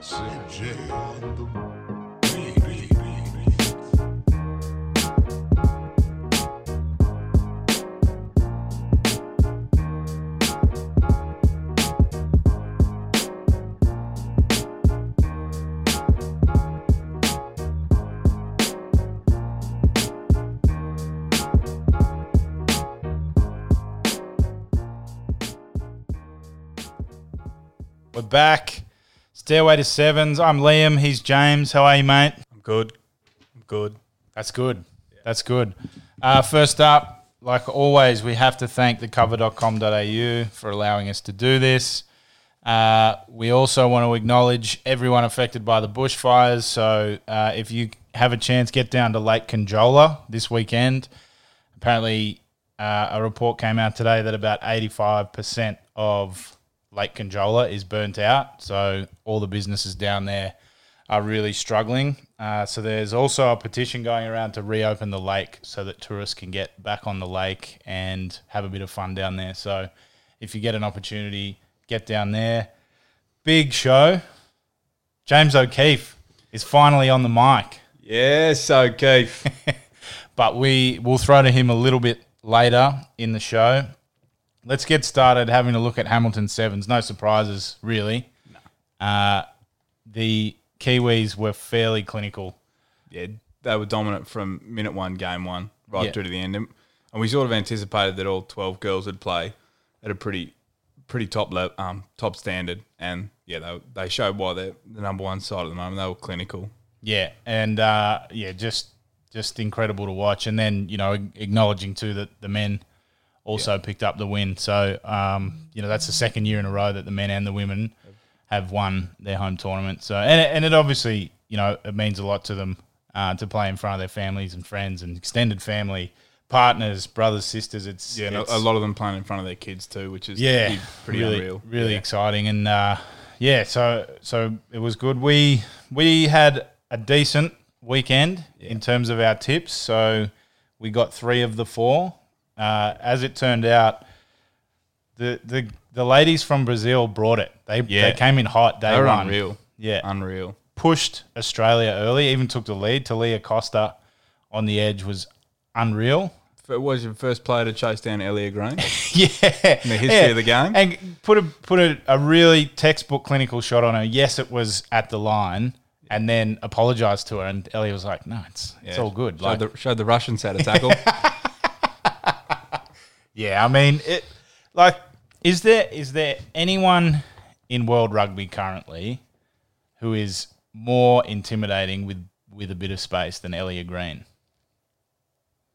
CJ on the. Back. Stairway to Sevens. I'm Liam. He's James. How are you, mate? I'm good. I'm good. That's good. That's good. Uh, first up, like always, we have to thank thecover.com.au for allowing us to do this. Uh, we also want to acknowledge everyone affected by the bushfires. So uh, if you have a chance, get down to Lake Conjola this weekend. Apparently, uh, a report came out today that about 85% of Lake Conjola is burnt out. So all the businesses down there are really struggling. Uh, so there's also a petition going around to reopen the lake so that tourists can get back on the lake and have a bit of fun down there. So if you get an opportunity, get down there. Big show. James O'Keefe is finally on the mic, Yes, O'Keefe. but we will throw to him a little bit later in the show. Let's get started having a look at Hamilton Sevens. No surprises, really. Uh, the Kiwis were fairly clinical. yeah, they were dominant from minute one, game one, right Yeah. through to the end. And and we sort of anticipated that all 12 girls would play at a pretty pretty top level, um, top standard. And yeah, they, they showed why they're the number one side at the moment. They were clinical. Yeah, and uh, yeah, just just incredible to watch. And then you know, acknowledging too that the men also picked up the win. So um, you know, that's the second year in a row that the men and the women have won their home tournament. So and it, and it obviously you know it means a lot to them uh, to play in front of their families and friends and extended family, partners, brothers, sisters. It's Yeah, it's, a, lot of them playing in front of their kids too, which is yeah, pretty, really, unreal. really Yeah. exciting, and uh, yeah, so so it was good. We we had a decent weekend in terms of our tips. So we got three of the four. Uh, as it turned out, the the the ladies from Brazil brought it. They Yeah. they came in hot day They were one. unreal. Yeah, Unreal. pushed Australia early. Even took the lead. Thalia Costa on the edge was unreal. It was your first player to chase down Ellia Green. yeah, In the history of the game? and put a put a, a really textbook clinical shot on her. Yes, it was at the line, and then apologized to her, and Ellie was like, "No, it's it's Yeah. all good." Showed, Like, the, showed the Russians how to tackle. yeah, I mean, it. Like, is there is there anyone in world rugby currently who is more intimidating with with a bit of space than Ellia Green?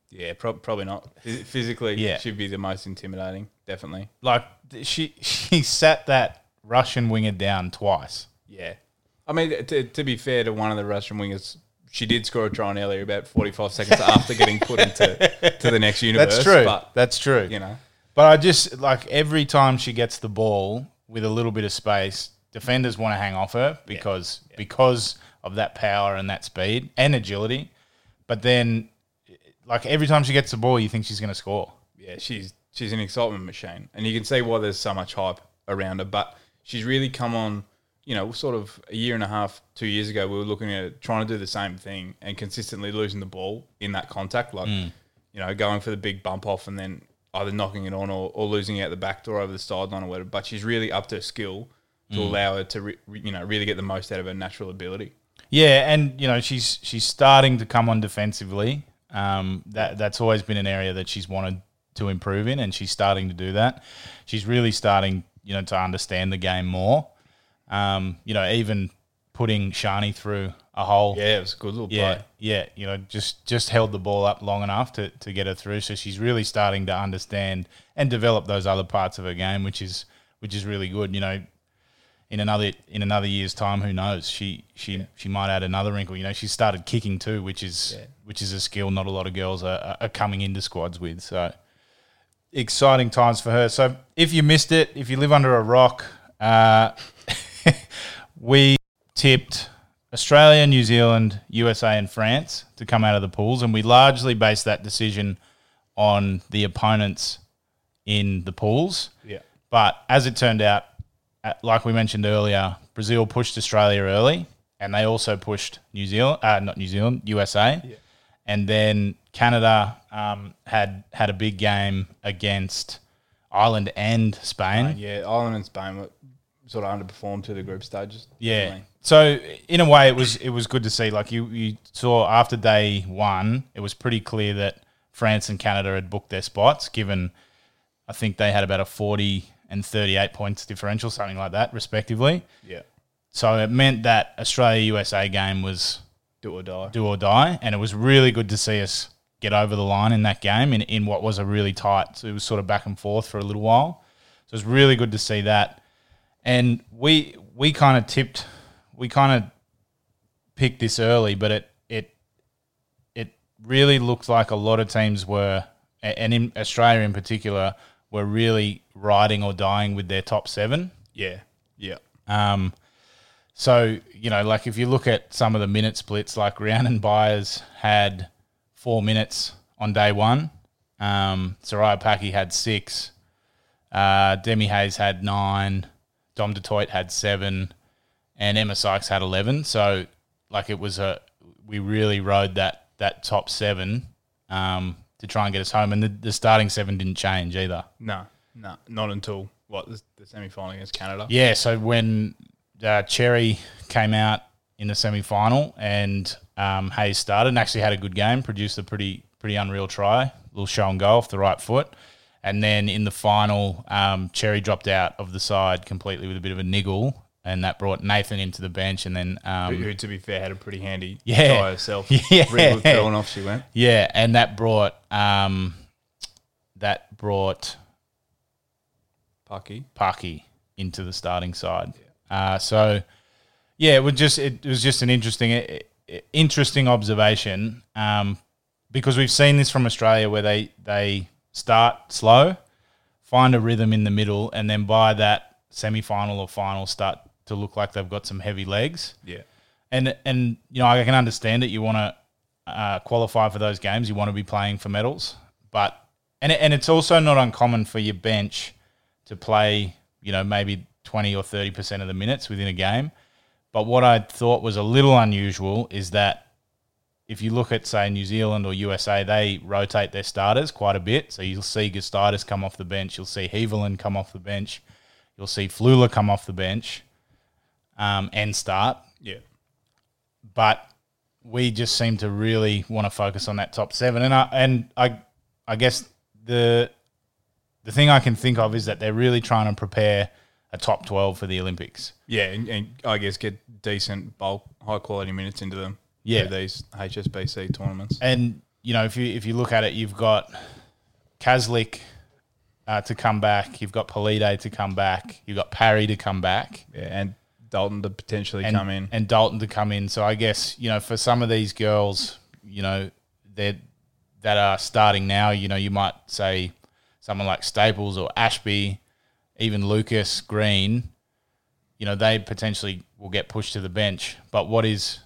yeah, prob- probably not. Physically, Yeah. she'd be the most intimidating. Definitely. Like, she she sat that Russian winger down twice. Yeah. I mean, to, to be fair to one of the Russian wingers, she did score a try on earlier about 45 seconds after getting put into to the next universe. That's true. But, That's true. you know, But I just like every time she gets the ball with a little bit of space, defenders want to hang off her because because of that power and that speed and agility. But then, like every time she gets the ball, you think she's going to score. yeah, she's she's an excitement machine. And you can see why there's so much hype around her. But she's really come on, you know, sort of a year and a half, two years ago, we were looking at trying to do the same thing and consistently losing the ball in that contact. Like, Mm. you know, going for the big bump off and then either knocking it on or, or losing out the back door over the sideline or whatever. But she's really up to skill to Mm. allow her to, re- you know, really get the most out of her natural ability. Yeah, and you know she's she's starting to come on defensively. Um, that that's always been an area that she's wanted to improve in, and she's starting to do that. She's really starting, you know, to understand the game more. Um, you know, even putting Sharni through a hole. Yeah, it was a good little yeah, play. yeah. You know, just just held the ball up long enough to to get her through. So she's really starting to understand and develop those other parts of her game, which is which is really good. You know, in another in another year's time, who knows? She she she might add another wrinkle. You know, she started kicking too, which is which is a skill not a lot of girls are, are- are coming into squads with. So exciting times for her. So if you missed it, if you live under a rock, uh, we tipped Australia, New Zealand, USA, and France to come out of the pools, and we largely based that decision on the opponents in the pools. Yeah. But as it turned out, uh, like we mentioned earlier, Brazil pushed Australia early, and they also pushed New Zealand, uh, not New Zealand, USA, yeah. and then Canada um, had had a big game against Ireland and Spain. Yeah, Ireland and Spain were sort of underperformed to the group stages. Yeah. definitely. So in a way, it was it was good to see. Like you, you saw after day one, it was pretty clear that France and Canada had booked their spots. Given, I think they had about a forty and thirty eight points differential, something like that, respectively. Yeah. So it meant that Australia USA game was Do or die. do or die, and it was really good to see us get over the line in that game in, in what was a really tight. So it was sort of back and forth for a little while. So it was really good to see that, and we we kind of tipped, we kind of picked this early, but it it it really looked like a lot of teams were, and in Australia in particular, were really riding or dying with their top seven. Yeah. Yeah. Um, so you know, like if you look at some of the minute splits, like Rhiannon Byers had four minutes on day one. Um, Sariah Paki had six. Uh, Demi Hayes had nine. Dom du Toit had seven, and Emma Sykes had eleven. So like it was a we really rode that that top seven um, to try and get us home, and the, the starting seven didn't change either. No. No. Not until what the, the semi final against Canada. Yeah, so when uh, Cherry came out in the semi final and um, Hayes started and actually had a good game, produced a pretty pretty unreal try, little show and go off the right foot. And then in the final, um, Cherry dropped out of the side completely with a bit of a niggle, and that brought Nathan into the bench. And then, Who, um, who, to be fair, had a pretty handy Yeah. try herself. Yeah. And off she went. yeah, and that brought um, that brought Pucky. Parky into the starting side. Uh, so yeah, it was just it was just an interesting interesting observation um, because we've seen this from Australia where they they start slow, find a rhythm in the middle, and then by that semi final or final start to look like they've got some heavy legs. Yeah. And and you know I can understand it. You want to uh, qualify for those games. You want to be playing for medals, but and it, and it's also not uncommon for your bench to play. You know maybe twenty or thirty percent of the minutes within a game. But what I thought was a little unusual is that if you look at say New Zealand or USA, they rotate their starters quite a bit. So you'll see Gustaitis come off the bench. You'll see Heavirland come off the bench. You'll see Fluhler come off the bench um, and start Yeah. but we just seem to really want to focus on that top seven. And I and I I guess the the thing I can think of is that they're really trying to prepare a top twelve for the Olympics. Yeah, and, and I guess get decent bulk, high quality minutes into them. Yeah. these HSBC tournaments. And you know, if you if you look at it, you've got Caslick uh, to come back. You've got Polide to come back. You've got Parry to come back. Yeah, and Dalton to potentially and, come in. and Dalton to come in. So I guess you know for some of these girls, you know, that that are starting now, you know, you might say someone like Staples or Ashby, even Lucas Green, you know, they potentially will get pushed to the bench. But what is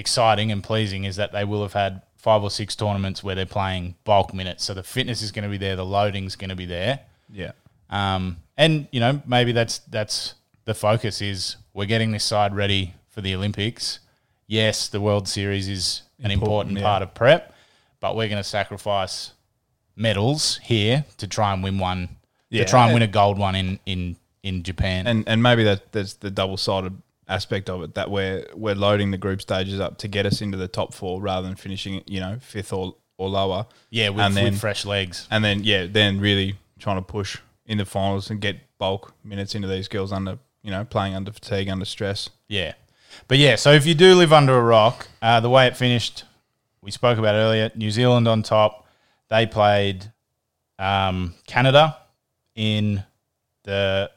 exciting and pleasing is that they will have had five or six tournaments where they're playing bulk minutes. So the fitness is going to be there, the loading's going to be there. yeah, Um, and you know, maybe that's that's the focus is we're getting this side ready for the Olympics. Yes, the World Series is an Important, important yeah. part of prep, but we're going to sacrifice medals here to try and win one, Yeah. to try and win a gold one in in in Japan. and and maybe that that's the double sided aspect of it that we're we're loading the group stages up to get us into the top four rather than finishing it, you know, fifth or or lower. yeah, with, and then with fresh legs. and then yeah, then really trying to push in the finals and get bulk minutes into these girls under you know playing under fatigue, under stress. Yeah. But yeah, so if you do live under a rock, uh, the way it finished, we spoke about earlier, New Zealand on top. They played um, Canada in the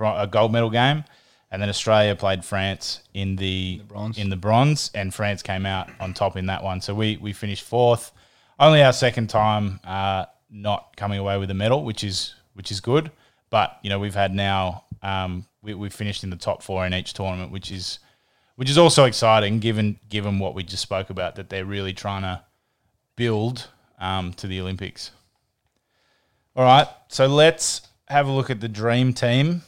a gold medal game, and then Australia played France in the, bronze. in the bronze, and France came out on top in that one. So we we finished fourth, only our second time uh, not coming away with a medal, which is which is good. But you know we've had now um, we we finished in the top four in each tournament, which is which is also exciting given given what we just spoke about that they're really trying to build um, to the Olympics. All right, so let's have a look at the dream team.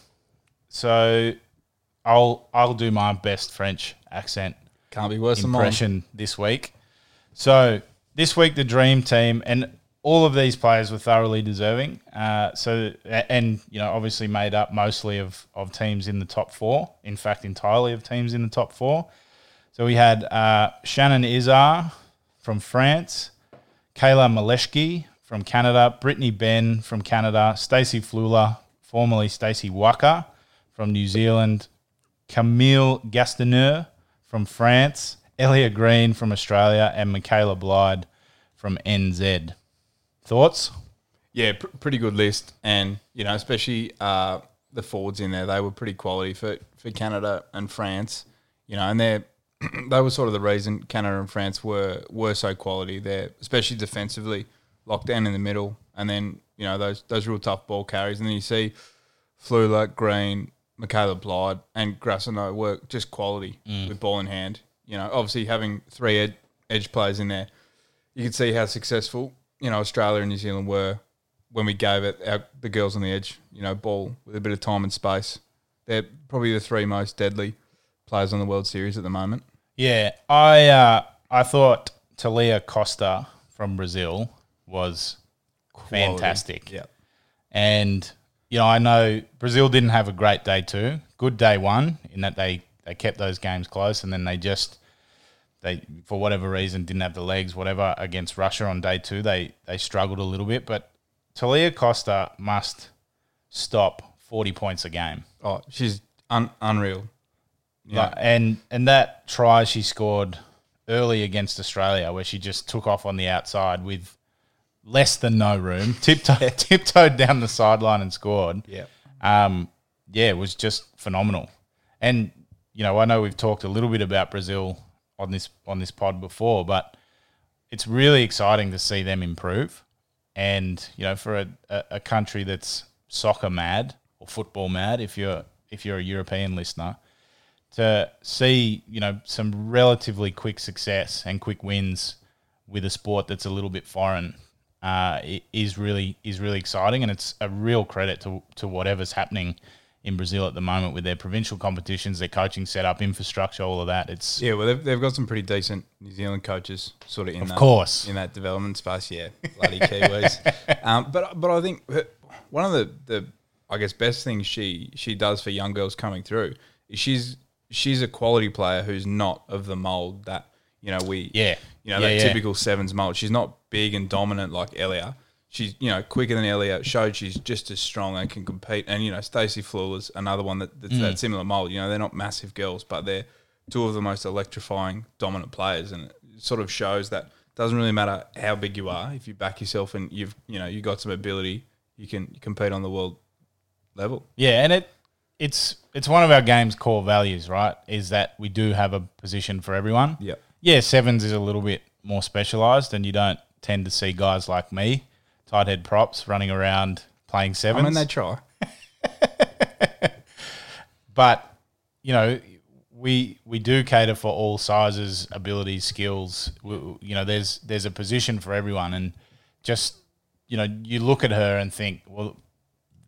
So I'll I'll do my best French accent Can't be worse than mine. impression this week. So this week the dream team and all of these players were thoroughly deserving. Uh, so and you know obviously made up mostly of of teams in the top four. In fact, entirely of teams in the top four. So we had uh, Shannon Izar from France, Kayla Moleschi from Canada, Brittany Benn from Canada, Stacey Fluhler, formerly Stacey Waaka from New Zealand, Camille Grassineau from France, Ellia Green from Australia, and Michaela Blyde from NZ. Thoughts? Yeah, pr- pretty good list, and you know, especially uh, the forwards in there, they were pretty quality for for Canada and France. You know, and they're they were sort of the reason Canada and France were were so quality. They're especially defensively locked down in the middle, and then you know those those real tough ball carries, and then you see Fluhler, Green, Michaela Blyde, and Grassineau work just quality with ball in hand. You know, obviously having three ed- edge players in there, you can see how successful you know Australia and New Zealand were when we gave it our, the girls on the edge. You know, ball with a bit of time and space. They're probably the three most deadly players on the World Series at the moment. Yeah, I uh, I thought Thalia Costa from Brazil was fantastic. Yeah. And you know, I know Brazil didn't have a great day two. Good day one in that they they kept those games close, and then they just they for whatever reason didn't have the legs. Whatever against Russia on day two, they they struggled a little bit. But Thalia Costa must stop forty points a game. Oh, she's un- unreal. Yeah. Like, and and that try she scored early against Australia, where she just took off on the outside with less than no room, tiptoed tiptoed down the sideline and scored. Yeah. Um, yeah, it was just phenomenal. And you know, I know we've talked a little bit about Brazil on this on this pod before, but it's really exciting to see them improve. And you know, for a, a, a country that's soccer mad or football mad, if you're if you're a European listener, to see you know some relatively quick success and quick wins with a sport that's a little bit foreign uh, is really is really exciting, and it's a real credit to to whatever's happening in Brazil at the moment with their provincial competitions, their coaching setup, infrastructure, all of that. It's Yeah, well, they've, they've got some pretty decent New Zealand coaches, sort of in Of that, course. in that development space. Yeah, bloody Kiwis. um, but but I think one of the, the I guess best things she she does for young girls coming through is she's she's a quality player who's not of the mold that you know we Yeah. you know Yeah, that yeah. typical sevens mold. She's not big and dominant like Ellia. She's you know quicker than Ellia. Showed she's just as strong and can compete. And you know Stacey Fluhler's another one that, that's Mm. that similar mold. You know they're not massive girls, but they're two of the most electrifying dominant players, and it sort of shows that it doesn't really matter how big you are if you back yourself and you've you know you got some ability, you can compete on the world level. Yeah, and it it's it's one of our game's core values, right? Is that we do have a position for everyone. Yeah. Yeah, sevens is a little bit more specialized, and you don't tend to see guys like me, tight head props, running around playing sevens. I mean they try. but you know, we we do cater for all sizes, abilities, skills. We, you know, there's there's a position for everyone, and just you know, you look at her and think, well,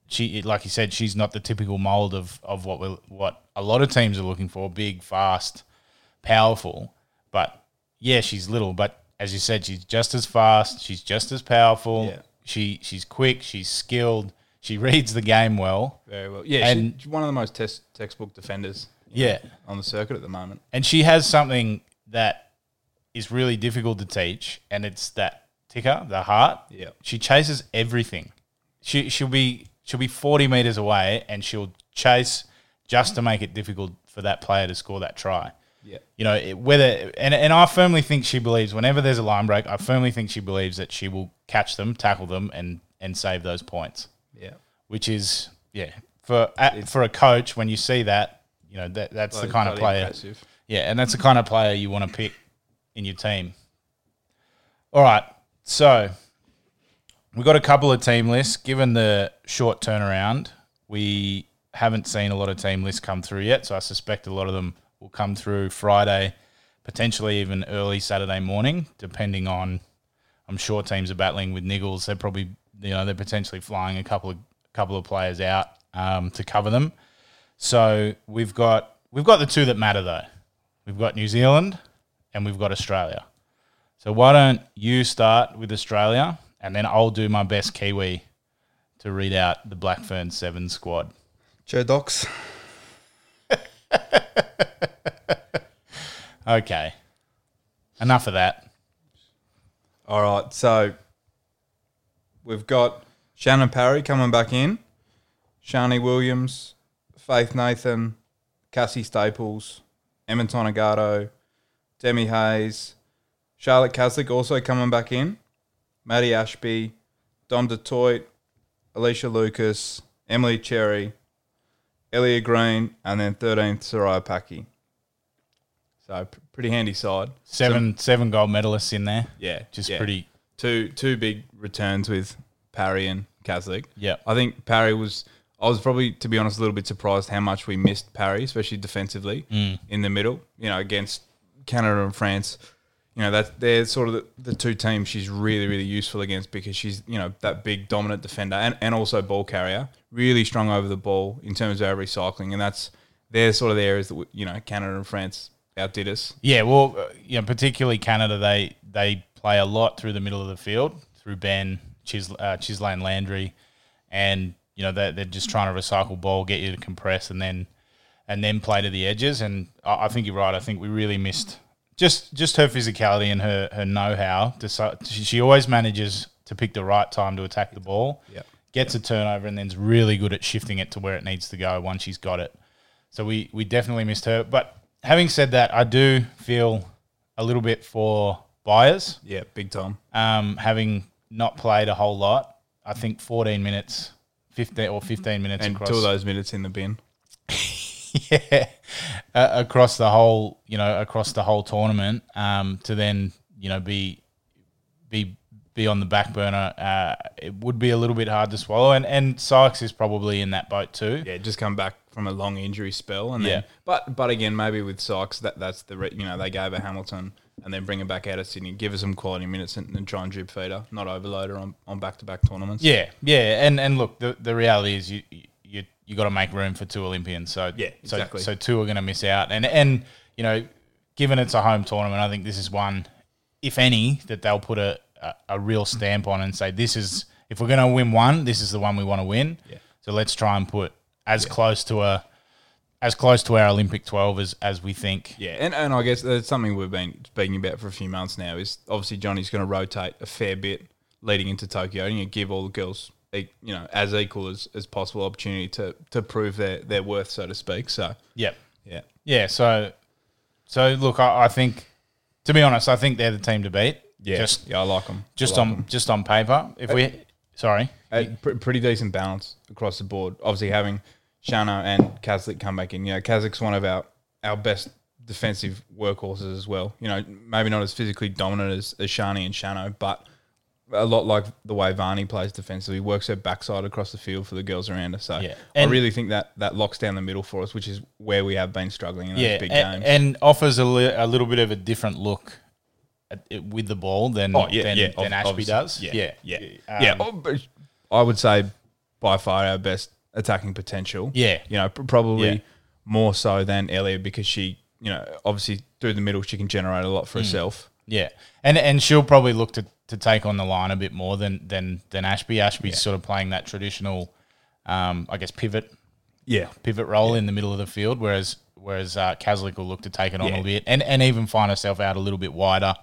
she like you said, she's not the typical mold of of what we what a lot of teams are looking for: big, fast, powerful. But yeah, she's little, but as you said, she's just as fast. She's just as powerful. Yeah. She she's quick. She's skilled. She reads the game well. Very well. Yeah, And- she's one of the most test, textbook defenders Yeah. on the circuit at the moment. and she has something that is really difficult to teach, and it's that ticker, the heart. Yeah. she chases everything. She she'll be she'll be forty meters away, and she'll chase just to make it difficult for that player to score that try. Yeah. You know it, whether and and I firmly think she believes whenever there's a line break, I firmly think she believes that she will catch them, tackle them, and and save those points. Yeah. Which is yeah for a, for a coach when you see that you know that that's the kind of player. impressive. Yeah, and that's the kind of player you want to pick in your team. All right, so we've got a couple of team lists. Given the short turnaround, we haven't seen a lot of team lists come through yet, so I suspect a lot of them will come through Friday, potentially even early Saturday morning, depending on. I'm sure teams are battling with niggles. They're probably you know they're potentially flying a couple of couple of players out um, to cover them. So we've got we've got the two that matter though. We've got New Zealand and we've got Australia. So why don't you start with Australia and then I'll do my best Kiwi to read out the Black Blackfern Seven squad. Joe Docs. Okay. Enough of that. All right, so we've got Shannon Parry coming back in, Sharni Williams, Faith Nathan, Cassie Staples, Emma Tonegato, Demi Hayes, Charlotte Caslick also coming back in, Maddie Ashby, Dom du Toit, Alicia Lucas, Emily Cherry, Ellia Green, and then 13th Sariah Paki. So p- pretty handy side. Seven seven gold medalists in there. Yeah, Just yeah. pretty two two big returns with Parry and Caslick. Yeah. I think Parry was. I was probably, to be honest, a little bit surprised how much we missed Parry, especially defensively Mm. in the middle. You know, against Canada and France. You know, that they're sort of the, the two teams she's really, really useful against because she's, you know, that big dominant defender and, and also ball carrier, really strong over the ball in terms of our recycling. And that's, they're sort of the areas that, you know, Canada and France outdid us. Yeah, well, uh, you know, particularly Canada, they they play a lot through the middle of the field through Benn, Chis, uh, Ghislaine Landry, and you know they're, they're just trying to recycle ball, get you to compress, and then and then play to the edges. And I, I think you're right. I think we really missed just just her physicality and her her know how. She, she always manages to pick the right time to attack the ball. Yep. Gets a turnover and then's really good at shifting it to where it needs to go once she's got it. So we we definitely missed her. But having said that, I do feel a little bit for Byers, Yeah, big time. um, having not played a whole lot. I think 14 minutes, 15 or 15 minutes And across, two of those minutes in the bin. yeah, uh, across the whole, you know, across the whole tournament, um, to then you know be be be on the back burner. Uh, it would be a little bit hard to swallow, and and Sykes is probably in that boat too. Yeah, just come back from a long injury spell, and Yeah. then but but again, maybe with Sykes, that that's the re- you know they gave her Hamilton and then bring him back out of Sydney, give her some quality minutes, and, and try and drip feed her, not overload her on on back to back tournaments. Yeah, yeah, and and look, the the reality is you you you got to make room for two Olympians. So Yeah, exactly. So, so two are going to miss out, and and you know, given it's a home tournament, I think this is one, if any, that they'll put a a, a real stamp on and say this is if we're going to win one, this is the one we want to win. Yeah. So let's try and put as close to a as close to our Olympic twelve as as we think. Yeah, and, and I guess that's something we've been speaking about for a few months now. Is obviously Johnny's going to rotate a fair bit leading into Tokyo, and you give all the girls, you know, as equal as, as possible opportunity to to prove their their worth, so to speak. So Yep. yeah, Yeah, so so look, I, I think to be honest, I think they're the team to beat. Yeah, just yeah, I like them. just like on 'em. just on paper. If uh, we sorry, pr- pretty decent balance across the board. Obviously, having Shana and Caslick come back in. You know, Caslick's one of our, our best defensive workhorses as well. You know, maybe not as physically dominant as, as Sharni and Shano, but a lot like the way Varney plays defensively, works her backside across the field for the girls around her. So Yeah. I really think that that locks down the middle for us, which is where we have been struggling in those yeah, big and, games. and offers a, li- a little bit of a different look with the ball than Oh yeah, than, yeah. than Ashby does. Yeah, yeah, yeah, Um, yeah. I would say by far our best attacking potential. Yeah. you know, probably Yeah. more so than Elliot because she, you know, obviously through the middle she can generate a lot Mm. for herself. Yeah, and and she'll probably look to, to take on the line a bit more than than than Ashby. Ashby's sort of playing that traditional, um, I guess pivot Yeah, pivot role in the middle of the field, whereas whereas uh, Caslick will look to take it on Yeah. a bit and, and even find herself out a little bit wider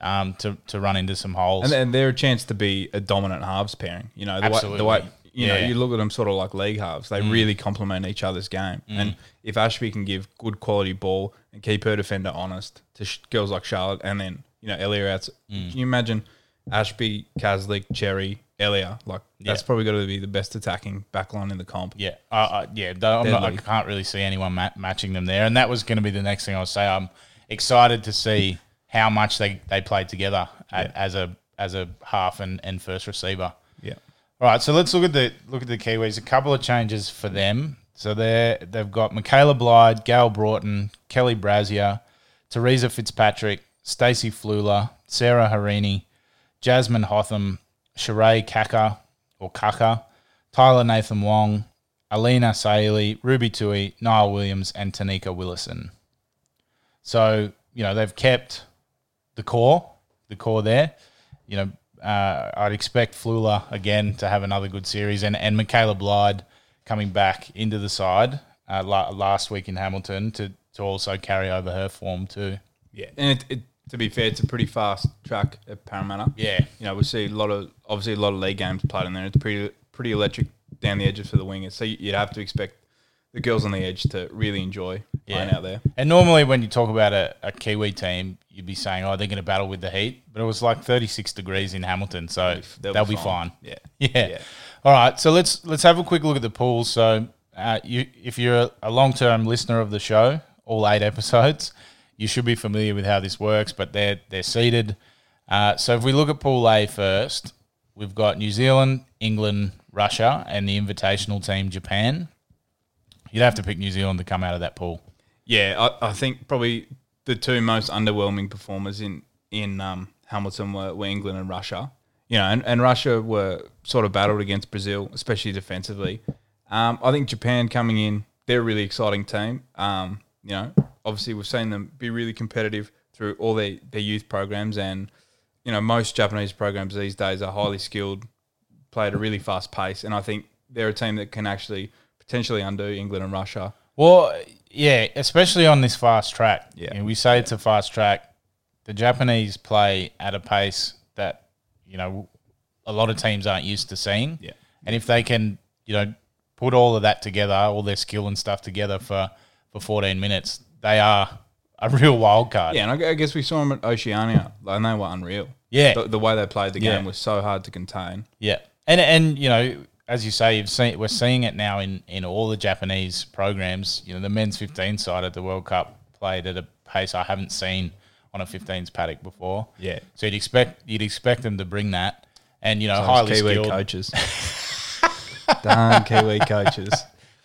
um, to to run into some holes. and, and they're a chance to be a dominant halves pairing. You know, the way, the way you know Yeah. Mm. you look at them sort of like league halves. They really complement each other's game. And if Ashby can give good quality ball and keep her defender honest to sh- girls like Charlotte, and then you know Ellia outs, Mm. can you imagine Ashby, Caslick, Cherry, Ellia? Like that's probably got to be the best attacking backline in the comp. Yeah, uh, uh, yeah. I'm not, I can't really see anyone ma- matching them there, and that was going to be the next thing I would say. I'm excited to see how much they, they played together a as a as a half and, and first receiver. Yeah. All right, so let's look at the look at the Kiwis. A couple of changes for them. So they they've got Michaela Blyde, Gayle Broughton, Kelly Brazier, Theresa Fitzpatrick, Stacey Fluhler, Sarah Hirini, Jazmin Hotham, Shiray Kaka or Kaka, Tyla Nathan Wong, Alena Saili, Ruby Tui, Niall Williams, and Tenika Willison. So, you know, they've kept the core, the core there. You know, uh, I'd expect Fluhler again to have another good series and, and Michaela Blyde coming back into the side uh, la- last week in Hamilton to, to also carry over her form too. Yeah, and it, it, to be fair, it's a pretty fast track at Parramatta. Yeah. you know we see a lot of obviously a lot of league games played in there. It's pretty pretty electric down the edges for the wingers. So you'd have to expect the girls on the edge to really enjoy playing out there. And normally when you talk about a, a Kiwi team, you'd be saying, oh, they're going to battle with the heat. But it was like 36 degrees in Hamilton, so they'll, they'll be, fine. fine. Yeah. yeah. Yeah. All right, so let's let's have a quick look at the pools. So uh, you, if you're a, a long-term listener of the show, all eight episodes, you should be familiar with how this works. But they're they're seeded. Uh, so if we look at Pool A first, we've got New Zealand, England, Russia, and the invitational team Japan. You'd have to pick New Zealand to come out of that pool. Yeah, I, I think probably the two most underwhelming performers in in um, Hamilton were, were England and Russia. You know, and, and Russia were sort of battled against Brazil, especially defensively. Um, I think Japan coming in, they're a really exciting team. Um, you know, obviously we've seen them be really competitive through all their, their youth programs, and you know most Japanese programs these days are highly skilled, play at a really fast pace, and I think they're a team that can actually potentially undo England and Russia. Well, yeah, especially on this fast track. Yeah. You know, we say it's a fast track. The Japanese play at a pace that you know a lot of teams aren't used to seeing. Yeah. and if they can, you know, put all of that together, all their skill and stuff together for for 14 minutes, they are a real wild card. Yeah, and I guess we saw them at Oceania, and they were unreal. Yeah. the, the way they played the Yeah. game was so hard to contain. Yeah, and and you know, as you say, you've seen we're seeing it now in in all the Japanese programs. You know, the men's 15 side at the World Cup played at a pace I haven't seen on a 15s paddock before. Yeah. so you'd expect you'd expect them to bring that, and you know, Those highly Kiwi skilled. coaches, darn Kiwi coaches.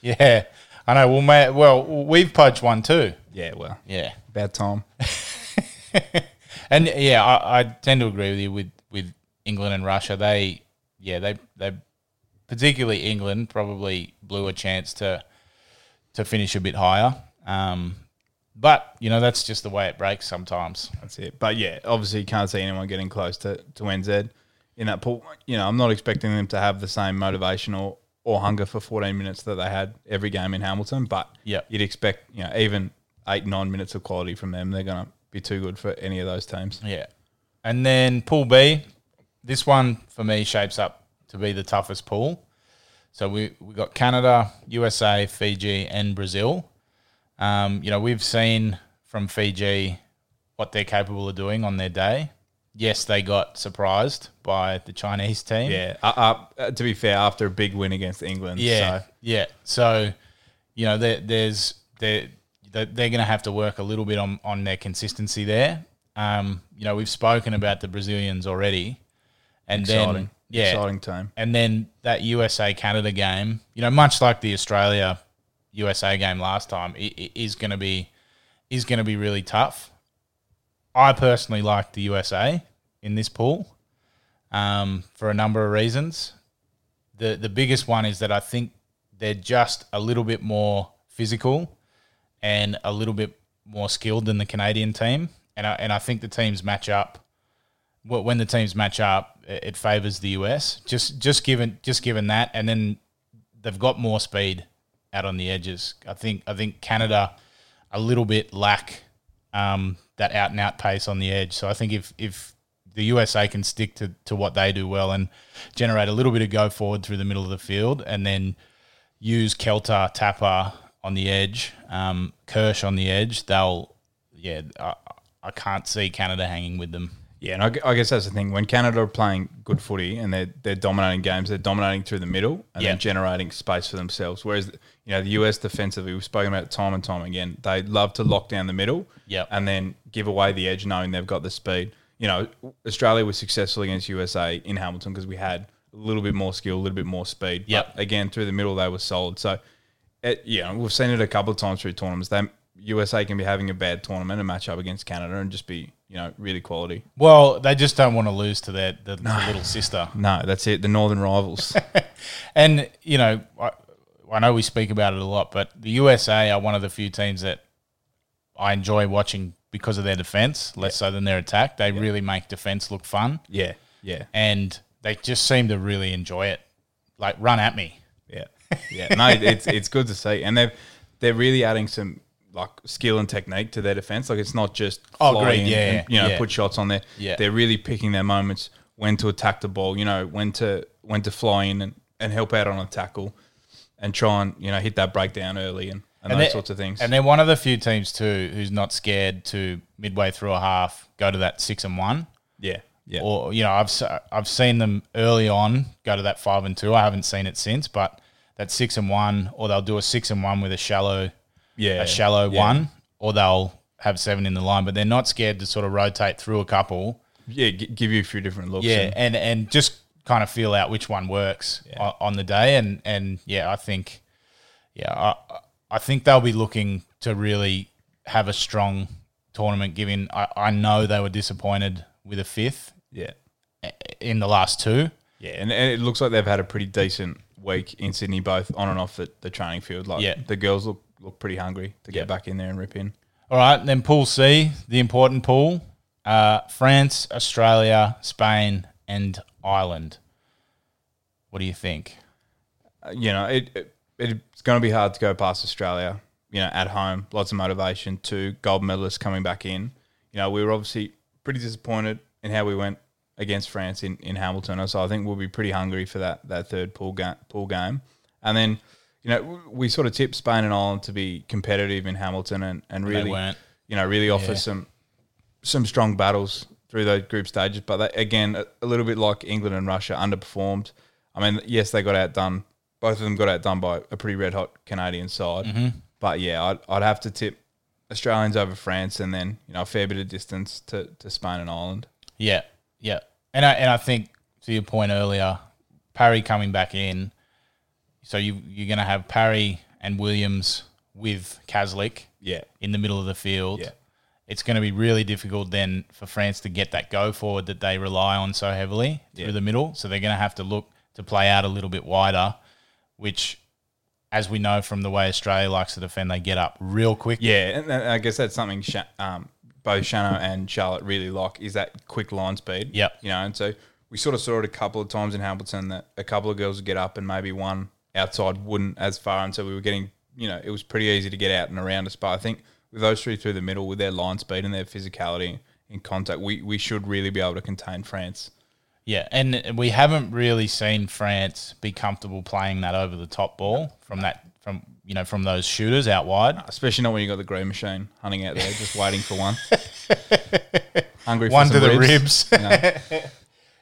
Yeah, I know. Well, mate, well, we've poached one too. Yeah, well, Yeah, about time. and yeah, I, I tend to agree with you with with England and Russia. They, yeah, they they particularly England probably blew a chance to to finish a bit higher. Um, but you know that's just the way it breaks sometimes. That's it. But yeah, obviously you can't see anyone getting close to, to NZ in that pool. You know, I'm not expecting them to have the same motivation or, or hunger for 14 minutes that they had every game in Hamilton. But Yep. you'd expect, you know, even eight, nine minutes of quality from them. They're going to be too good for any of those teams. Yeah, and then Pool B, this one for me shapes up to be the toughest pool. So we we got Canada, USA, Fiji, and Brazil. Um, you know, we've seen from Fiji what they're capable of doing on their day. Yes, they got surprised by the Chinese team. Yeah. Uh, uh, to be fair, after a big win against England. Yeah, So yeah. So, you know, there, there's they're they're going to have to work a little bit on on their consistency there. Um, you know, we've spoken about the Brazilians already, and exciting. then yeah, Exciting team. and then that USA Canada game. You know, much like the Australia USA game last time, i- i- is going to be is going to be really tough. I personally like the USA in this pool um, for a number of reasons. The the biggest one is that I think they're just a little bit more physical and a little bit more skilled than the Canadian team, and I, and I think the teams match up. When the teams match up, it favors the US. Just just given just given that, and then they've got more speed out on the edges. I think I think Canada a little bit lack um, that out and out pace on the edge. So I think if if the USA can stick to, to what they do well and generate a little bit of go forward through the middle of the field, and then use Kelter, Tapper on the edge, um, Kirsch on the edge, they'll yeah. I, I can't see Canada hanging with them. Yeah, and I, I guess that's the thing. When Canada are playing good footy and they're they're dominating games, they're dominating through the middle and Yeah. then generating space for themselves. Whereas you know the US defensively, we've spoken about it time and time again. They love to lock down the middle, Yep. and then give away the edge, knowing they've got the speed. You know, Australia was successful against USA in Hamilton because we had a little bit more skill, a little bit more speed. But again, through the middle, they were solid. So, it, yeah, we've seen it a couple of times through tournaments. They USA can be having a bad tournament and match up against Canada and just be you know really quality. Well, they just don't want to lose to their the, the little sister. No, that's it. The northern rivals. And you know, I, I know we speak about it a lot, but the USA are one of the few teams that I enjoy watching because of their defense, less so than their attack. They really make defense look fun, Yeah, yeah, and they just seem to really enjoy it. Like run at me. yeah, yeah. No, it's it's good to see, and they've they're really adding some like skill and technique to their defense. Like it's not just Oh, great, yeah, and, you know, yeah. put shots on there. Yeah. they're really picking their moments when to attack the ball. You know, when to when to fly in and, and help out on a tackle, and try and you know hit that breakdown early and, and, those sorts of things. And they're one of the few teams too who's not scared to midway through a half go to that six and one. yeah, yeah, Or you know, I've I've seen them early on go to that five and two. I haven't seen it since, but that six and one, or they'll do a six and one with a shallow yeah, a shallow yeah. one, or they'll have seven in the line. But they're not scared to sort of rotate through a couple. Yeah, g- give you a few different looks. Yeah, and- and and just kind of feel out which one works Yeah. on, on the day. And and yeah, I think yeah, I I think they'll be looking to really have a strong tournament. Given I, I know they were disappointed with a fifth yeah. in the last two. Yeah, and, and it looks like they've had a pretty decent week in Sydney, both on and off the, the training field. Like Yeah. the girls look look pretty hungry to get back in there and rip in. All right, then Pool C, the important pool: uh, France, Australia, Spain, and Ireland. What do you think? Uh, you know, it, it it's going to be hard to go past Australia. You know, at home, lots of motivation. Two gold medalists coming back in. You know, we were obviously pretty disappointed in how we went against France in, in Hamilton. So I think we'll be pretty hungry for that that third pool ga- pool game. And then, you know, we sort of tipped Spain and Ireland to be competitive in Hamilton and, and really, you know, really offer Yeah. some some strong battles through those group stages. But they, again, a, a little bit like England and Russia, underperformed. I mean, yes, they got outdone. Both of them got outdone by a pretty red hot Canadian side. Mm-hmm. But yeah, I'd, I'd have to tip Australians over France, and then you know a fair bit of distance to, to Spain and Ireland. Yeah, yeah, and I and I think to your point earlier, Parry coming back in, so you you're going to have Parry and Williams with Caslick Yeah, in the middle of the field. Yeah. It's going to be really difficult then for France to get that go forward that they rely on so heavily through Yeah. the middle. So they're going to have to look to play out a little bit wider, which, as we know from the way Australia likes to defend, they get up real quick. yeah, and I guess that's something Sha- um, both Shano and Charlotte really like is that quick line speed. Yeah, you know, and so we sort of saw it a couple of times in Hamilton that a couple of girls would get up and maybe one outside wouldn't as far, and so we were getting, you know, it was pretty easy to get out and around us. But I think with those three through the middle, with their line speed and their physicality in contact, we we should really be able to contain France. Yeah, and we haven't really seen France be comfortable playing that over the top ball from that from you know from those shooters out wide. Especially not when you got the green machine hunting out there, just waiting for one. Hungry for One to the ribs. ribs. you know?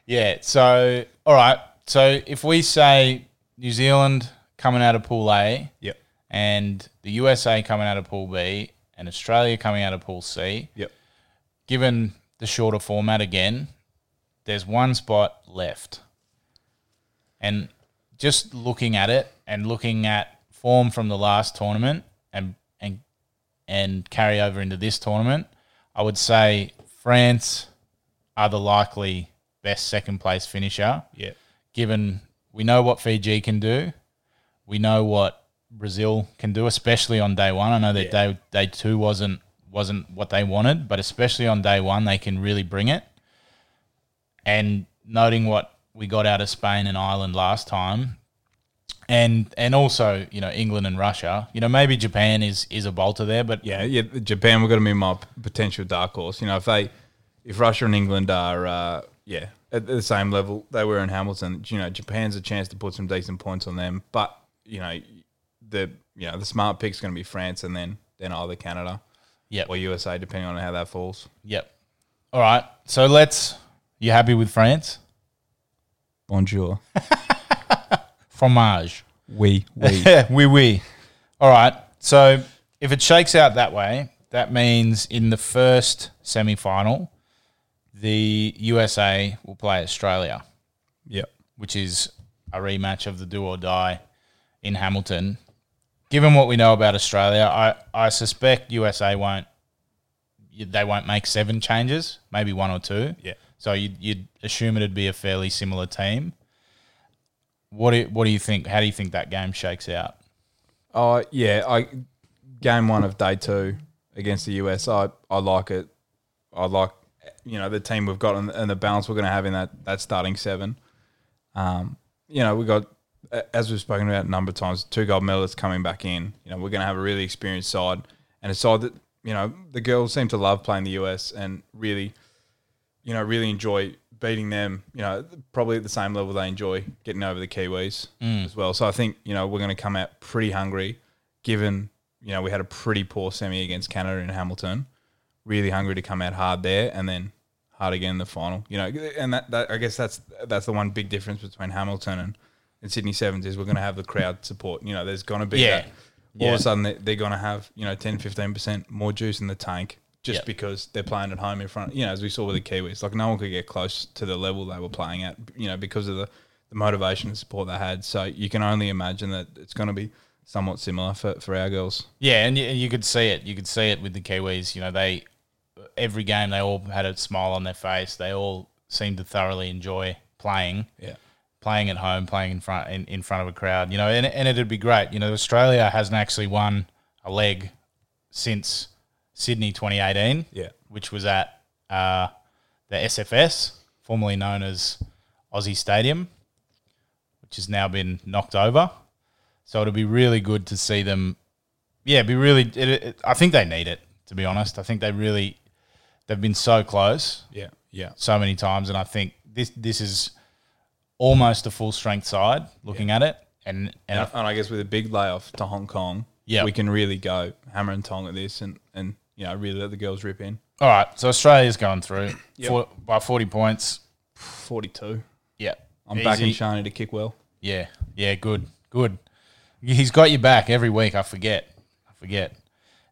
Yeah. So all right. So if we say New Zealand coming out of Pool A Yep. and the USA coming out of Pool B and Australia coming out of Pool C, Yep. given the shorter format again, there's one spot left. And just looking at it and looking at form from the last tournament and and and carry over into this tournament, I would say France are the likely best second place finisher Yep. given we know what Fiji can do, we know what Brazil can do, especially on day one. I know that Yeah. day day two wasn't wasn't what they wanted, but especially on day one, they can really bring it. And noting what we got out of Spain and Ireland last time, and and also you know England and Russia, you know maybe Japan is is a bolter there, but Yeah, yeah. Japan were going to be my potential dark horse. You know, if they, if Russia and England are, uh, yeah, at the same level they were in Hamilton, you know, Japan's a chance to put some decent points on them. But you know, the you know the smart pick's going to be France and then then either Canada yeah, or USA, depending on how that falls. yep. All right, so let's. You happy with France? Bonjour. Fromage. We we. oui, oui. All right. So if it shakes out that way, that means in the first semi final, the USA will play Australia, yep. which is a rematch of the do or die in Hamilton. Given what we know about Australia, I, I suspect USA won't they won't make seven changes, maybe one or two. Yeah. So you'd, you'd assume it'd be a fairly similar team. What do, what do you think? How do you think that game shakes out? Oh yeah, I game one of day two against the US. I, I like it. I like you know the team we've got and, and the balance we're going to have in that that starting seven. Um, you know we got as we've spoken about a number of times, two gold medalists coming back in. You know we're going to have a really experienced side and a side that you know the girls seem to love playing the US and really, you know, really enjoy beating them. You know, probably at the same level they enjoy getting over the Kiwis as well. So I think you know we're going to come out pretty hungry, given you know we had a pretty poor semi against Canada in Hamilton. Really hungry to come out hard there, and then hard again in the final. You know, and that, that I guess that's that's the one big difference between Hamilton and, and Sydney Sevens is we're going to have the crowd support. You know, there's going to be Yeah. that. All Yeah. of a sudden, they- they're going to have you know 10, 15 percent more juice in the tank just Yep. because they're playing at home in front. You know, as we saw with the Kiwis, like no one could get close to the level they were playing at. You know, because of the the motivation and support they had. So you can only imagine that it's going to be somewhat similar for, for our girls. Yeah, and you, you could see it. You could see it with the Kiwis. You know, they every game they all had a smile on their face. They all seemed to thoroughly enjoy playing. Yeah. playing at home, playing in front in, in front of a crowd. You know, and, and it'd be great. You know, Australia hasn't actually won a leg since Sydney 2018, Yeah. which was at uh, the SFS, formerly known as Aussie Stadium, which has now been knocked over. So it'll be really good to see them. Yeah, be really. It, it, I think they need it. To be honest, I think they really. They've been so close Yeah. Yeah. so many times, and I think this this is almost a full strength side looking at it, and and And, I- and I guess with a big layoff to Hong Kong, Yeah. we can really go hammer and tong at this and, and you know, really let the girls rip in. all right. So Australia's going through Yep. for, by forty points. 42. Yeah, I'm Easy. backing Sharni to kick well. Yeah, yeah, good, good. He's got you back every week. I forget, I forget.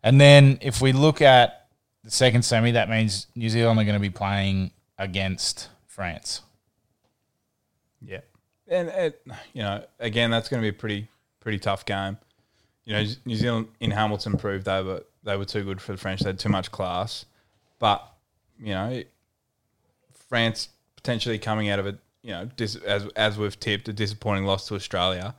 And then if we look at the second semi, that means New Zealand are going to be playing against France. Yeah. And, it, you know, again, that's going to be a pretty pretty tough game. You know, New Zealand in Hamilton proved they were they were too good for the French. They had too much class. But, you know, France potentially coming out of it, you know, dis, as as we've tipped, a disappointing loss to Australia.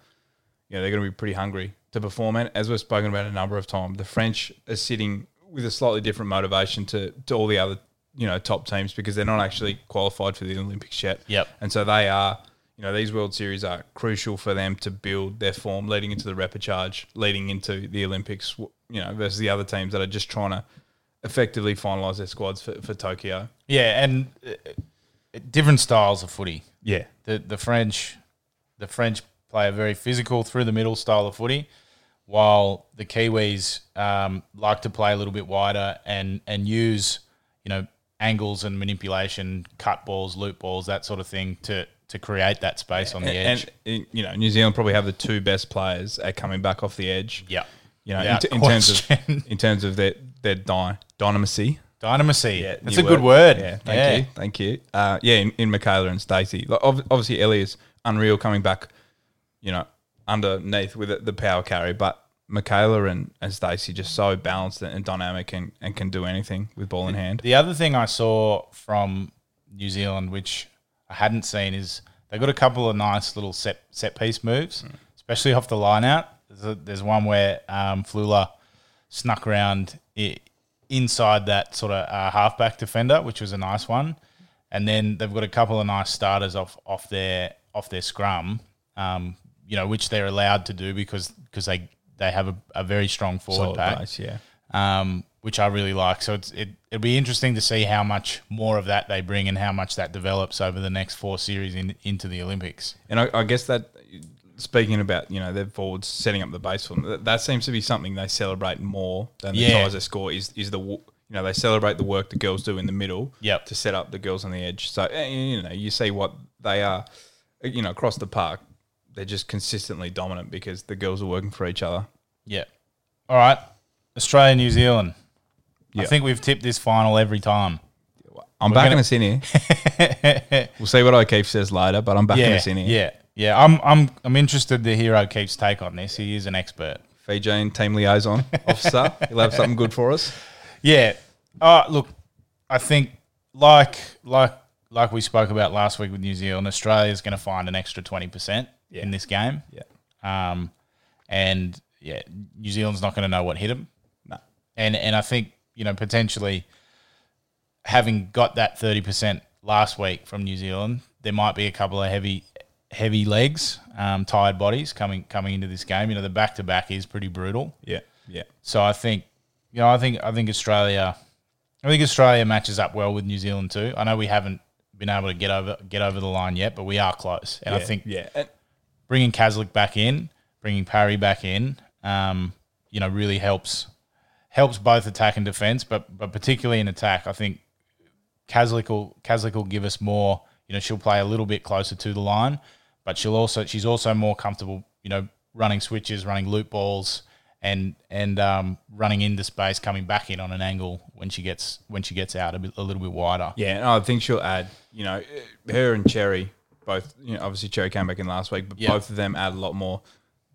You know, they're going to be pretty hungry to perform. And as we've spoken about a number of times, the French are sitting with a slightly different motivation to, to all the other, you know, top teams because they're not actually qualified for the Olympics yet. Yep. And so they are, you know, these World Series are crucial for them to build their form leading into the repechage, leading into the Olympics, you know, versus the other teams that are just trying to effectively finalise their squads for, for Tokyo. Yeah, and uh, uh, different styles of footy. Yeah. the the French, the French play a very physical through the middle style of footy, while the Kiwis um, like to play a little bit wider and and use you know angles and manipulation, cut balls, loop balls, that sort of thing to to create that space on the edge. And, you know, New Zealand probably have the two best players at coming back off the edge. yeah, You know, in, t- in terms of in terms of their their dy- dynamacy. dynamacy. Yeah, That's a good word. Yeah, thank you, thank you. Uh, yeah, in, in Michaela and Stacey, Like, ob- obviously Ellie is unreal coming back. You know, underneath with the, power carry, but Michaela and, and Stacey just so balanced and dynamic and, and can do anything with ball in hand. The other thing I saw from New Zealand, which I hadn't seen, is they got a couple of nice little set set piece moves, especially off the line out. There's, a, there's one where um, Fluhler snuck around i- inside that sort of uh, halfback defender, which was a nice one. And then they've got a couple of nice starters off off their off their scrum, um, you know, which they're allowed to do because because they they have a, a very strong forward Solid pack base, yeah. um, which I really like. So it's, it it'll be interesting to see how much more of that they bring and how much that develops over the next four series in, into the Olympics. And I, I guess that speaking about you know their forwards setting up the base for them, that, that seems to be something they celebrate more than the Yeah. they score. Is is the you know they celebrate the work the girls do in the middle, Yep. to set up the girls on the edge. So eh, you know you see what they are, eh, you know across the park, they're just consistently dominant because the girls are working for each other. Yeah. All right. Australia, New Zealand. I think we've tipped this final every time. I'm We're backing gonna- in here. we'll see what O'Keefe says later, but I'm Yeah, us in here. yeah, yeah. I'm I'm I'm interested to hear O'Keefe's take on this. He is an expert. Fijian team liaison officer, he'll have something good for us. Yeah. Uh, look, I think like like like we spoke about last week with New Zealand, Australia's going to find an extra twenty percent in this game. Yeah. Um, and yeah, New Zealand's not going to know what hit them. No. And and I think you know potentially having got that thirty percent last week from New Zealand, there might be a couple of heavy heavy legs, um, tired bodies coming coming into this game. You know, the back to back is pretty brutal. Yeah. Yeah. So I think, you know, I think I think Australia, I think Australia matches up well with New Zealand too. I know we haven't been able to get over get over the line yet, but we are close. And I think yeah. And- bringing Caslick back in, bringing Parry back in, um, you know, really helps helps both attack and defense, but but particularly in attack, I think Caslick will Caslick will give us more. You know, she'll play a little bit closer to the line, but she'll also she's also more comfortable. You know, running switches, running loop balls, and and um, running into space, coming back in on an angle when she gets when she gets out a, bit, a little bit wider. Yeah, and I think she'll add. You know, her and Cherry both. You know, obviously Cherry came back in last week, but Yeah. both of them add a lot more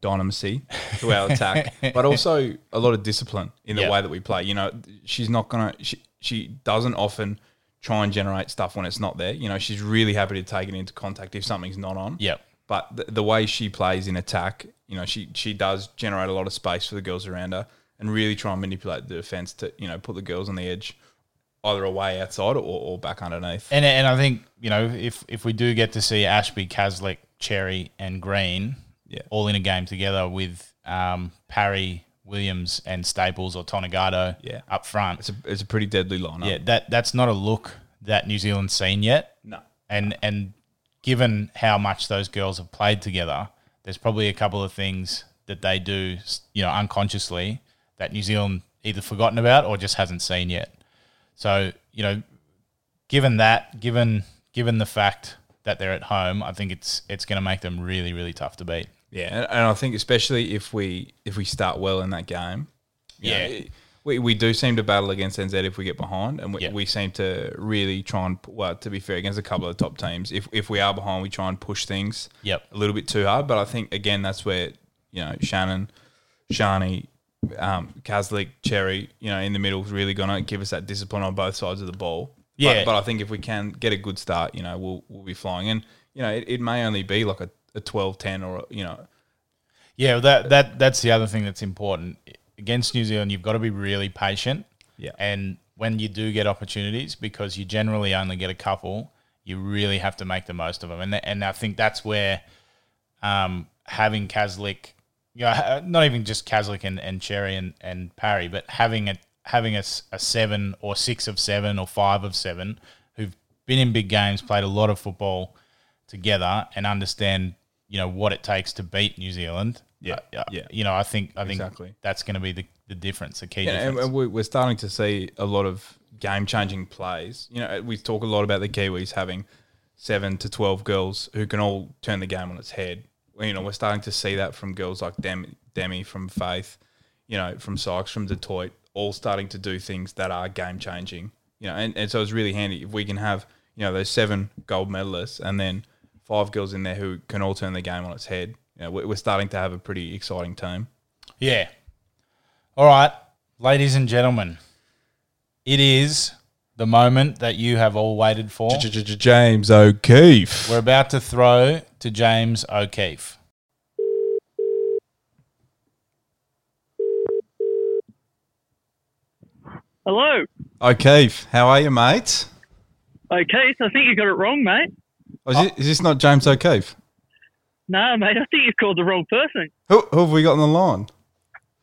dynamisty to our attack, but also a lot of discipline in the Yeah. way that we play. You know, she's not gonna. She she doesn't often try and generate stuff when it's not there. You know, she's really happy to take it into contact if something's not on. Yep. But the, the way she plays in attack, you know, she she does generate a lot of space for the girls around her, and really try and manipulate the defense to you know put the girls on the edge, either away outside or, or back underneath. And and I think you know if if we do get to see Ashby, Caslick, Cherry, and Green, Yeah. all in a game together with um, Parry, Williams, and Staples or Tonegato, Yeah. up front. It's a it's a pretty deadly lineup. yeah, that that's not a look that New Zealand's seen yet. No. And and given how much those girls have played together, there's probably a couple of things that they do, you know, unconsciously that New Zealand either forgotten about or just hasn't seen yet. So, you know, given that, given given the fact that they're at home, I think it's it's going to make them really really tough to beat. Yeah, and, I think especially if we if we start well in that game, you know, Yeah. we, we do seem to battle against NZ if we get behind, and we, Yeah. we seem to really try and well, to be fair, against a couple of the top teams, if if we are behind, we try and push things Yep. a little bit too hard. But I think again that's where you know Shannon, Sharni, um, Caslick, Cherry, you know, in the middle is really going to give us that discipline on both sides of the ball. Yeah. But, but I think if we can get a good start, you know, we'll we'll be flying. And you know, it, it may only be like a, a 12-10 or a, you know, Yeah, that that that's the other thing that's important against New Zealand. You've got to be really patient. Yeah. And when you do get opportunities, because you generally only get a couple, you really have to make the most of them. And and I think that's where um, having Caslick, you know, not even just Caslick and, and Cherry and, and Parry, but having a having a, a seven or six of seven or five of seven who've been in big games, played a lot of football together, and understand you know what it takes to beat New Zealand. Yeah, Uh, yeah. You know, I think I think Exactly. that's going to be the, the difference, the key Yeah, difference. and we- we're starting to see a lot of game changing plays. You know, we talk a lot about the Kiwis having seven to 12 girls who can all turn the game on its head. Well, You know, we're starting to see that from girls like Demi, Demi from Faith, you know, from Sykes, from du Toit, all starting to do things that are game changing. You know, and, and so it's really handy if we can have, you know, those seven gold medalists and then five girls in there who can all turn the game on its head. You know, we're we're starting to have a pretty exciting team. Yeah. All right, ladies and gentlemen, it is the moment that you have all waited for. James O'Keefe. We're about to throw to James O'Keefe. Hello. O'Keefe, how are you, mate? O'Keefe, I think you got it wrong, mate. Oh, is, it, is this not James O'Keefe? No, mate, I think you've called the wrong person. Who, who have we got on the line?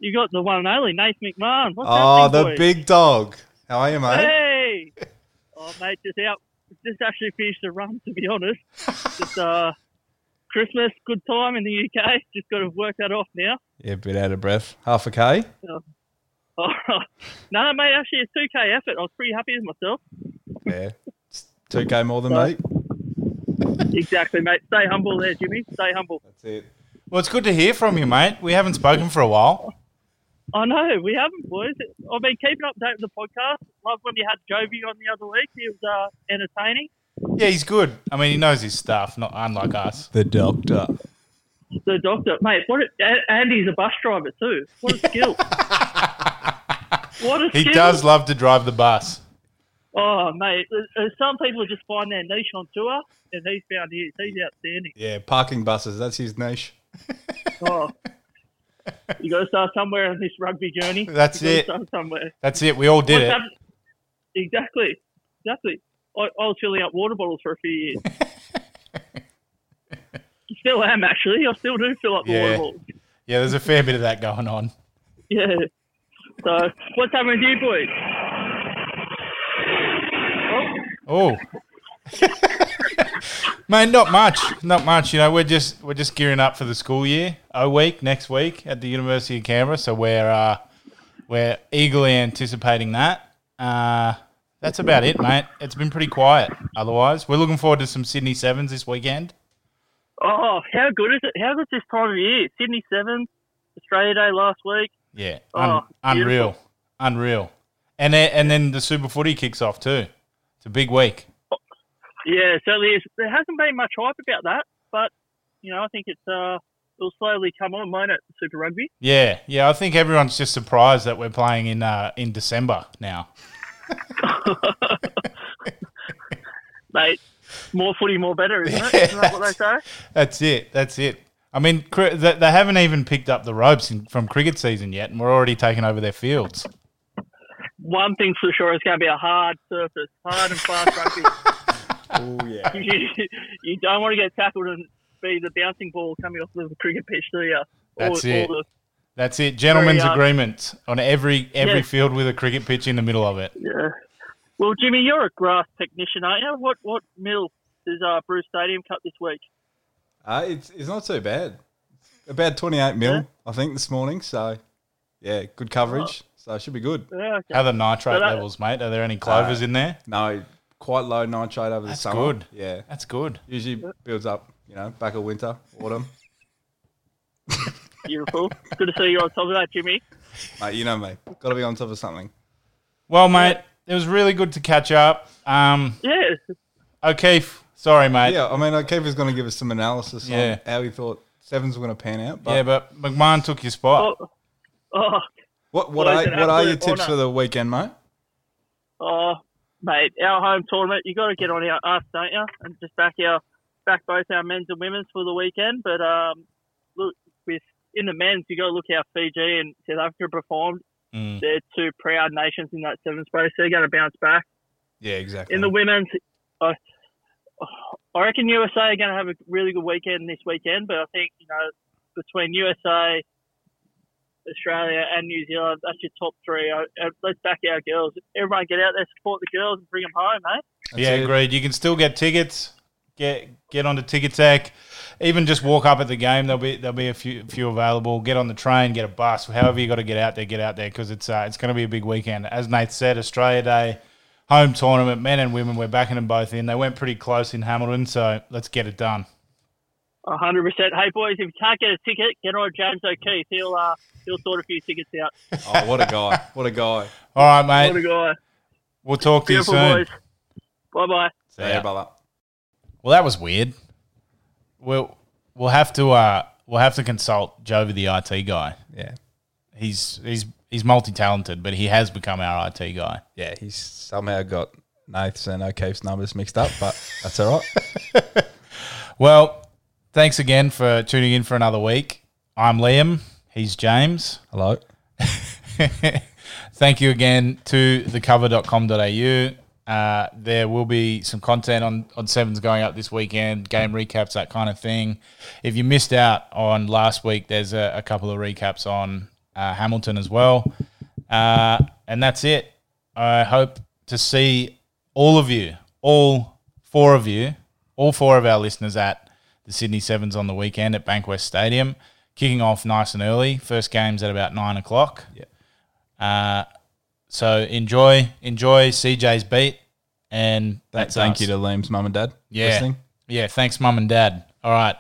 You got the one and only Nate McMahon. What's Oh, happening, the boys? big dog. How are you, mate? Hey! oh, mate, just out. Just actually finished the run, to be honest. just uh, Christmas, good time in the UK. Just got to work that off now. Yeah, a bit out of breath. Half a K? Oh, no, mate, actually, it's 2K effort. I was pretty happy with myself. Yeah. It's 2K more than So- me. Exactly, mate. Stay humble there, Jimmy. Stay humble. That's it. Well, it's good to hear from you, mate. We haven't spoken for a while. I know, we haven't, boys. I've been keeping up to date with the podcast. Love when you had Jovi on the other week. He was uh, entertaining. Yeah, he's good. I mean, he knows his stuff, not unlike us. The doctor. The doctor, mate. What? A, A- Andy's a bus driver too. What a skill! what a skill. He skill! does love to drive the bus. Oh, mate. uh, uh, Some people just find their niche on tour, and he's found his. He's outstanding. Yeah, parking buses. That's his niche. Oh, You got to start somewhere on this rugby journey. That's You it. Start somewhere. That's it. We all did What's it. hap- Exactly. Exactly. I, I was filling up water bottles for a few years. still am actually. I still do fill up the Yeah. water bottles. Yeah, there's a fair bit of that going on. Yeah. So what's happening to you boys? Oh. Man, not much. Not much. You know, we're just we're just gearing up for the school year. A week next week at the University of Canberra, so we're uh, we're eagerly anticipating that. Uh, that's about it, mate. It's been pretty quiet. Otherwise, we're looking forward to some Sydney Sevens this weekend. Oh, how good is it? How good's this time of year? Sydney Sevens, Australia Day last week. Yeah, Oh, unreal, beautiful. unreal. And then, and then the Super Footy kicks off too. It's a big week. Yeah, certainly is. There hasn't been much hype about that, but you know, I think it's uh, it'll slowly come on, won't it? Super Rugby. Yeah, yeah. I think everyone's just surprised that we're playing in uh, in December now. Mate, more footy, more better, isn't it? Isn't that what they say? That's it. That's it. I mean, cri- they they haven't even picked up the ropes in, from cricket season yet, and we're already taking over their fields. One thing's for sure, it's going to be a hard surface, hard and fast rugby. Oh yeah. you, you don't want to get tackled and be the bouncing ball coming off the cricket pitch, do you? That's or, it. Or the, That's it. Gentlemen's Very, uh, agreement on every every Yeah. field with a cricket pitch in the middle of it. yeah. Well, Jimmy, you're a grass technician, aren't you? What what mill does uh, Bruce Stadium cut this week? Uh, it's it's not so bad. About twenty eight mil, Yeah. I think, this morning. So yeah, good coverage. So it should be good. Yeah, okay. How are the nitrate So that- levels, mate? Are there any clovers Uh, in there? No, quite low nitrate over the That's summer. good. Yeah, That's good. usually builds up. You know, back of winter, autumn. Beautiful. Good to see you on top of that, Jimmy. Mate, you know me. Got to be on top of something. Well, mate, it was really good to catch up. Um, Yeah. O'Keefe, sorry, mate. Yeah, I mean, Kevin's going to give us some analysis Yeah. on how he thought sevens were going to pan out. But yeah, but McMahon took your spot. Oh, oh, what what Well, are what are your tips honour. for the weekend, mate? oh, mate, our home tournament. You got to get on our us, don't you? And just back our back both our men's and women's for the weekend. But um, look, with in the men's, you got to look how Fiji and South Africa performed. Mm. They're two proud nations in that seventh space. They're going to bounce back. Yeah, exactly. In the women's, I, I reckon USA are going to have a really good weekend this weekend. But I think you know between USA, Australia, and New Zealand, that's your top three. Uh, uh, let's back our girls. Everyone get out there, support the girls, and bring them home, mate. That's yeah, it. agreed. You can still get tickets. Get get onto Ticketek. Even just walk up at the game. There'll be there'll be a few few available. Get on the train. Get a bus. However you got to get out there, get out there because it's uh, it's going to be a big weekend. As Nate said, Australia Day, home tournament, men and women. We're backing them both in. They went pretty close in Hamilton, so let's get it done. A hundred percent. Hey boys, if you can't get a ticket, get on James O'Keefe. He'll uh, he'll sort a few tickets out. Oh, what a guy! What a guy! All right, mate. What a guy. We'll talk to you soon. Bye bye. See Yeah, ya. brother. Well, that was weird. We'll we'll have to uh we'll have to consult Jovi, the IT guy. Yeah, He's he's he's multi talented, but he has become our IT guy. yeah. He's somehow got Nath's and O'Keefe's numbers mixed up, but that's all right. Well, thanks again for tuning in for another week. I'm Liam. He's James. Hello. Thank you again to thecover.com.au. Uh, there will be some content on, on Sevens going up this weekend, game recaps, that kind of thing. If you missed out on last week, there's a, a couple of recaps on uh, Hamilton as well. Uh, and that's it. I hope to see all of you, all four of you, all four of our listeners at the Sydney Sevens on the weekend at Bankwest Stadium, kicking off nice and early. First game's at about nine o'clock. Yeah. So enjoy, enjoy CJ's beat, and that's thank us. you to Liam's mum and dad. yeah, Listening. yeah. Thanks, mum and dad. All right,